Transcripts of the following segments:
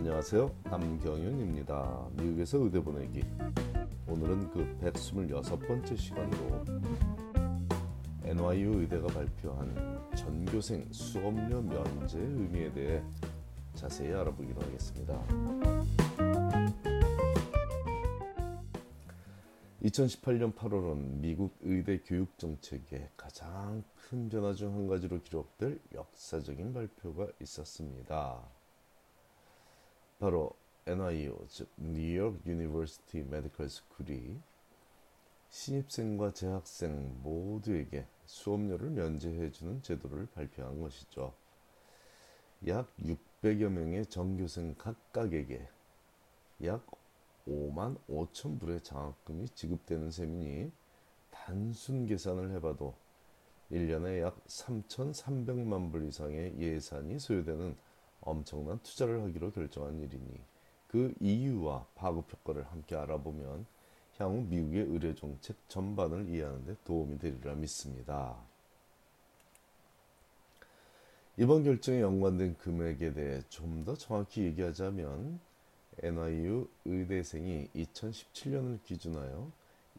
안녕하세요. 남경윤입니다. 미국에서 의대 보내기. 오늘은 그 126번째 시간으로 NYU 의대가 발표한 전교생 수업료 면제 의미에 대해 자세히 알아보기로 하겠습니다. 2018년 8월은 미국 의대 교육 정책의 가장 큰 변화 중 한 가지로 기록될 역사적인 발표가 있었습니다. 바로 NYU, 즉 New York University Medical School이 신입생과 재학생 모두에게 수업료를 면제해주는 제도를 발표한 것이죠. 약 600여 명의 전교생 각각에게 약 5만 5천 불의 장학금이 지급되는 셈이니 단순 계산을 해봐도 1년에 약 3,300만 불 이상의 예산이 소요되는 엄청난 투자를 하기로 결정한 일이니 그 이유와 파급 효과를 함께 알아보면 향후 미국의 의료 정책 전반을 이해하는 데 도움이 되리라 믿습니다. 이번 결정에 연관된 금액에 대해 좀 더 정확히 얘기하자면 NIU 의대생이 2017년을 기준하여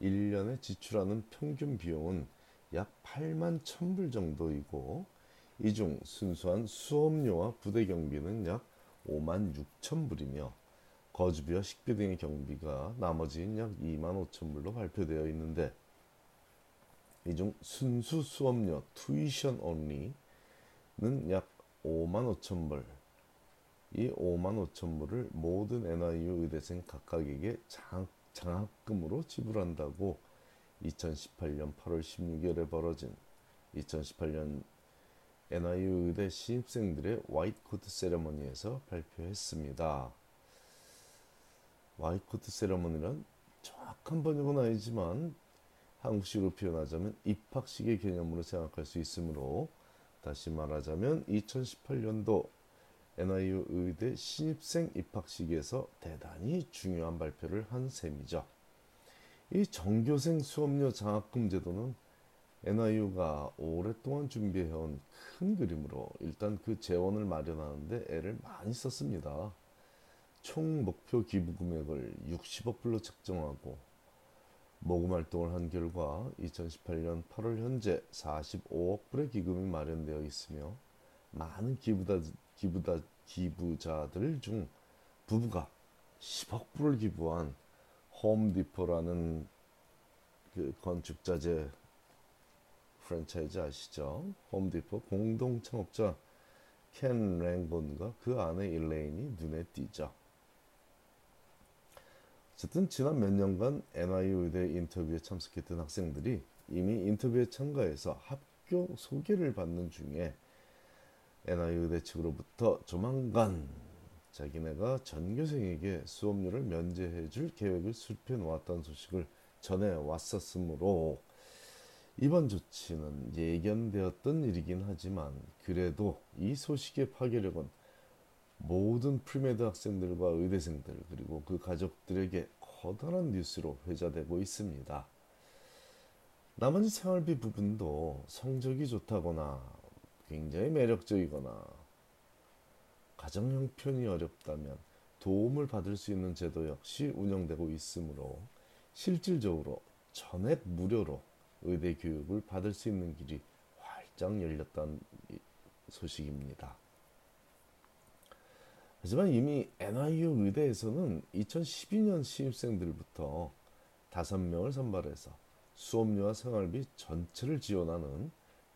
1년에 지출하는 평균 비용은 약 8만 1000불 정도이고 이 중 순수한 수업료와 부대 경비는 약 5만 6천 불이며 거주비와 식비 등의 경비가 나머지인 약 2만 5천 불로 발표되어 있는데 이 중 순수 수업료 tuition only는 약 5만 5천 불. 이 5만 5천 불을 모든 NIU 의대생 각각에게 장, 장학금으로 지불한다고 2018년 8월 16일에 벌어진 2018년 NYU 의대 신입생들의 White Coat Ceremony에서 발표했습니다. White Coat Ceremony란 정확한 번역은 아니지만 한국식으로 표현하자면 입학식의 개념으로 생각할 수 있으므로 다시 말하자면 2018년도 NYU 의대 신입생 입학식에서 대단히 중요한 발표를 한 셈이죠. 이 정교생 수업료 장학금 제도는 NIU가 오랫동안 준비해온 큰 그림으로 일단 그 재원을 마련하는데 애를 많이 썼습니다. 총 목표 기부 금액을 60억 불로 책정하고 모금 활동을 한 결과 2018년 8월 현재 45억 불의 기금이 마련되어 있으며 많은 기부다, 기부다, 기부자들 중 부부가 10억 불을 기부한 홈디포라는 그 건축자재 프랜차이즈 아시죠? 홈디포 공동 창업자 켄 랭본과 그 아내 일레인이 눈에 띄죠. 어쨌든 지난 몇 년간 NIU 의대 인터뷰에 참석했던 학생들이 이미 인터뷰에 참가해서 학교 소개를 받는 중에 NYU 의대 측으로부터 조만간 자기네가 전교생에게 수업료를 면제해 줄 계획을 수립해 놓았다는 소식을 전해 왔었으므로 이번 조치는 예견되었던 일이긴 하지만 그래도 이 소식의 파괴력은 모든 premed 학생들과 의대생들 그리고 그 가족들에게 커다란 뉴스로 회자되고 있습니다. 나머지 생활비 부분도 성적이 좋다거나 굉장히 매력적이거나 가정 형편이 어렵다면 도움을 받을 수 있는 제도 역시 운영되고 있으므로 실질적으로 전액 무료로 의대 교육을 받을 수 있는 길이 활짝 열렸다는 소식입니다. 하지만 이미 NIU 의대에서는 2012년 신입생들부터 5명을 선발해서 수업료와 생활비 전체를 지원하는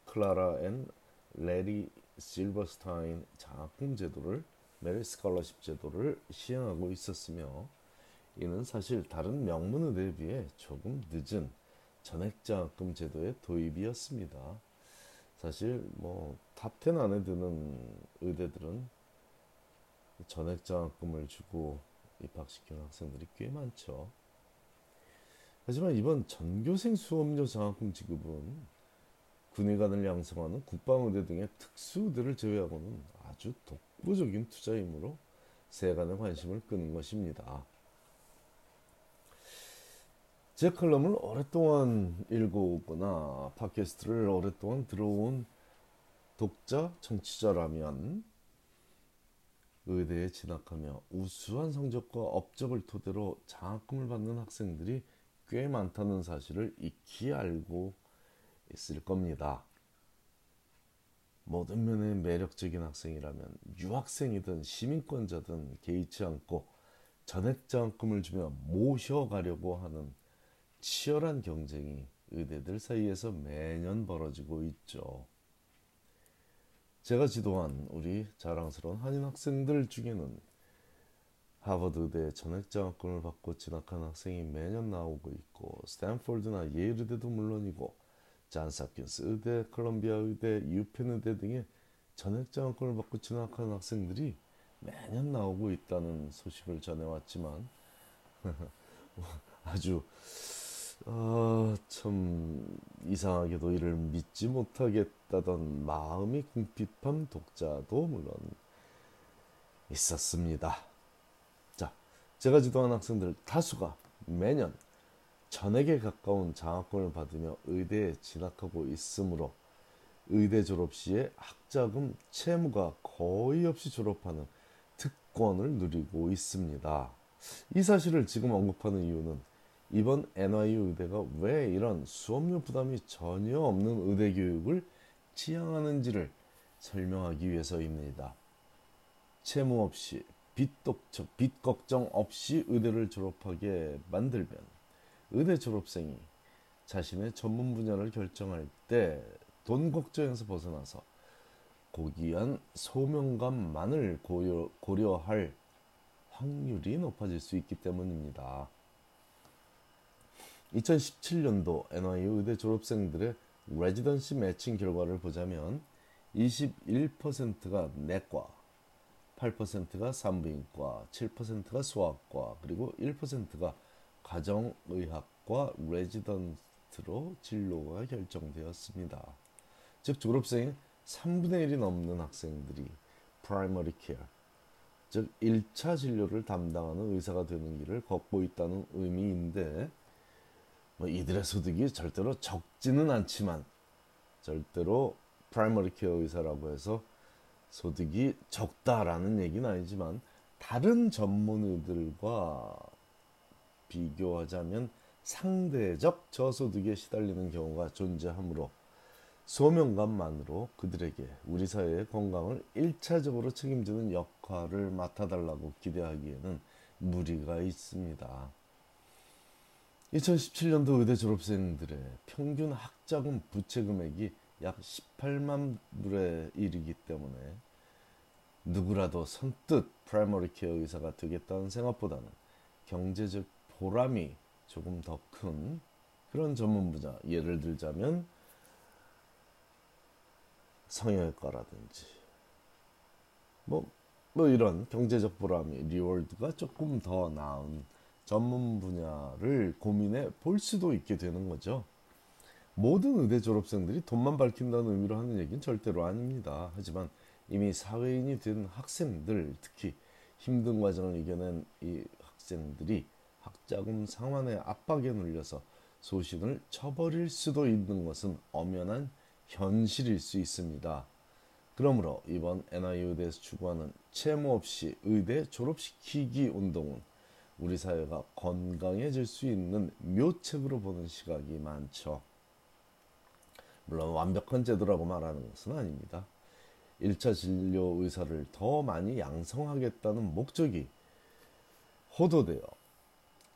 Clara and Larry Silverstein 장학금 제도를 merit scholarship 제도를 시행하고 있었으며 이는 사실 다른 명문 의대에 비해 조금 늦은 전액장학금 제도의 도입이었습니다. 사실 뭐 top 10 안에 드는 의대들은 전액장학금을 주고 입학시키는 학생들이 꽤 많죠. 하지만 이번 전교생 수업료 장학금 지급은 군의관을 양성하는 국방의대 등의 특수의대를 제외하고는 아주 독보적인 투자이므로 세간의 관심을 끄는 것입니다. 제 칼럼을 오랫동안 읽어오거나 팟캐스트를 오랫동안 들어온 독자, 청취자라면 의대에 진학하며 우수한 성적과 업적을 토대로 장학금을 받는 학생들이 꽤 많다는 사실을 익히 알고 있을 겁니다. 모든 면에 매력적인 학생이라면 유학생이든 시민권자든 개의치 않고 전액 장학금을 주며 모셔가려고 하는 치열한 경쟁이 의대들 사이에서 매년 벌어지고 있죠. 제가 지도한 우리 자랑스러운 한인 학생들 중에는 하버드 의대 전액 장학금을 받고 진학한 학생이 매년 나오고 있고 스탠포드나 예일 의대도 물론이고 잔스홉킨스 의대, 컬럼비아 의대, 유펜 의대 등의 전액 장학금을 받고 진학한 학생들이 매년 나오고 있다는 소식을 전해왔지만 아주 아, 참 이상하게도 이를 믿지 못하겠다던 마음이 궁핍한 독자도 물론 있었습니다. 자, 제가 지도한 학생들 다수가 매년 전액에 가까운 장학금을 받으며 의대에 진학하고 있으므로 의대 졸업 시에 학자금 채무가 거의 없이 졸업하는 특권을 누리고 있습니다. 이 사실을 지금 언급하는 이유는 이번 NYU 의대가 왜 이런 수업료 부담이 전혀 없는 의대 교육을 지향하는지를 설명하기 위해서입니다. 채무 없이 빚, 빚 걱정 없이 의대를 졸업하게 만들면 의대 졸업생이 자신의 전문 분야를 결정할 때 돈 걱정에서 벗어나서 고귀한 소명감만을 고려, 고려할 확률이 높아질 수 있기 때문입니다. 2017년도 NYU 의대 졸업생들의 레지던시 매칭 결과를 보자면 21%가 내과, 8%가 산부인과, 7%가 소아과, 그리고 1%가 가정의학과 레지던트로 진로가 결정되었습니다. 즉 졸업생의 3분의 1이 넘는 학생들이 primary care, 즉 1차 진료를 담당하는 의사가 되는 길을 걷고 있다는 의미인데 뭐 이들의 소득이 절대로 적지는 않지만 절대로 primary care 의사라고 해서 소득이 적다라는 얘기는 아니지만 다른 전문의들과 비교하자면 상대적 저소득에 시달리는 경우가 존재하므로 소명감만으로 그들에게 우리 사회의 건강을 1차적으로 책임지는 역할을 맡아달라고 기대하기에는 무리가 있습니다. 2017년도 의대 졸업생들의 평균 학자금 부채 금액이 약 18만 불에 이르기 때문에 누구라도 선뜻 primary care 의사가 되겠다는 생각보다는 경제적 보람이 조금 더 큰 그런 전문 분야 예를 들자면 성형외과라든지 뭐, 뭐 이런 경제적 보람이 리월드가 조금 더 나은 전문 분야를 고민해 볼 수도 있게 되는 거죠. 모든 의대 졸업생들이 돈만 밝힌다는 의미로 하는 얘기는 절대로 아닙니다. 하지만 이미 사회인이 된 학생들, 특히 힘든 과정을 이겨낸 이 학생들이 학자금 상환의 압박에 눌려서 소신을 쳐버릴 수도 있는 것은 엄연한 현실일 수 있습니다. 그러므로 이번 NIU 의대에서 추구하는 채무 없이 의대 졸업시키기 운동은 우리 사회가 건강해질 수 있는 묘책으로 보는 시각이 많죠. 물론 완벽한 제도라고 말하는 것은 아닙니다. 1차 진료 의사를 더 많이 양성하겠다는 목적이 호도되어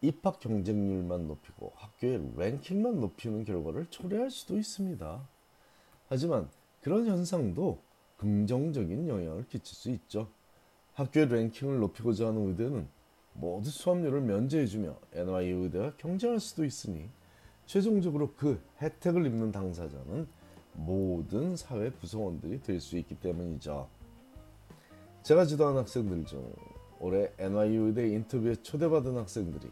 입학 경쟁률만 높이고 학교의 랭킹만 높이는 결과를 초래할 수도 있습니다. 하지만 그런 현상도 긍정적인 영향을 끼칠 수 있죠. 학교의 랭킹을 높이고자 하는 의대는 모두 수업료를 면제해주며 NYU 의대와 경쟁할 수도 있으니 최종적으로 그 혜택을 입는 당사자는 모든 사회 구성원들이 될 수 있기 때문이죠. 제가 지도한 학생들 중 올해 NYU 의대 인터뷰에 초대받은 학생들이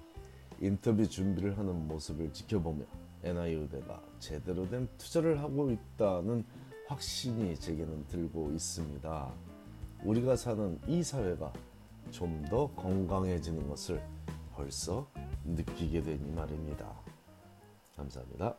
인터뷰 준비를 하는 모습을 지켜보며 NYU 의대가 제대로 된 투자를 하고 있다는 확신이 제게는 들고 있습니다. 우리가 사는 이 사회가 좀 더 건강해지는 것을 벌써 느끼게 되니 말입니다. 감사합니다.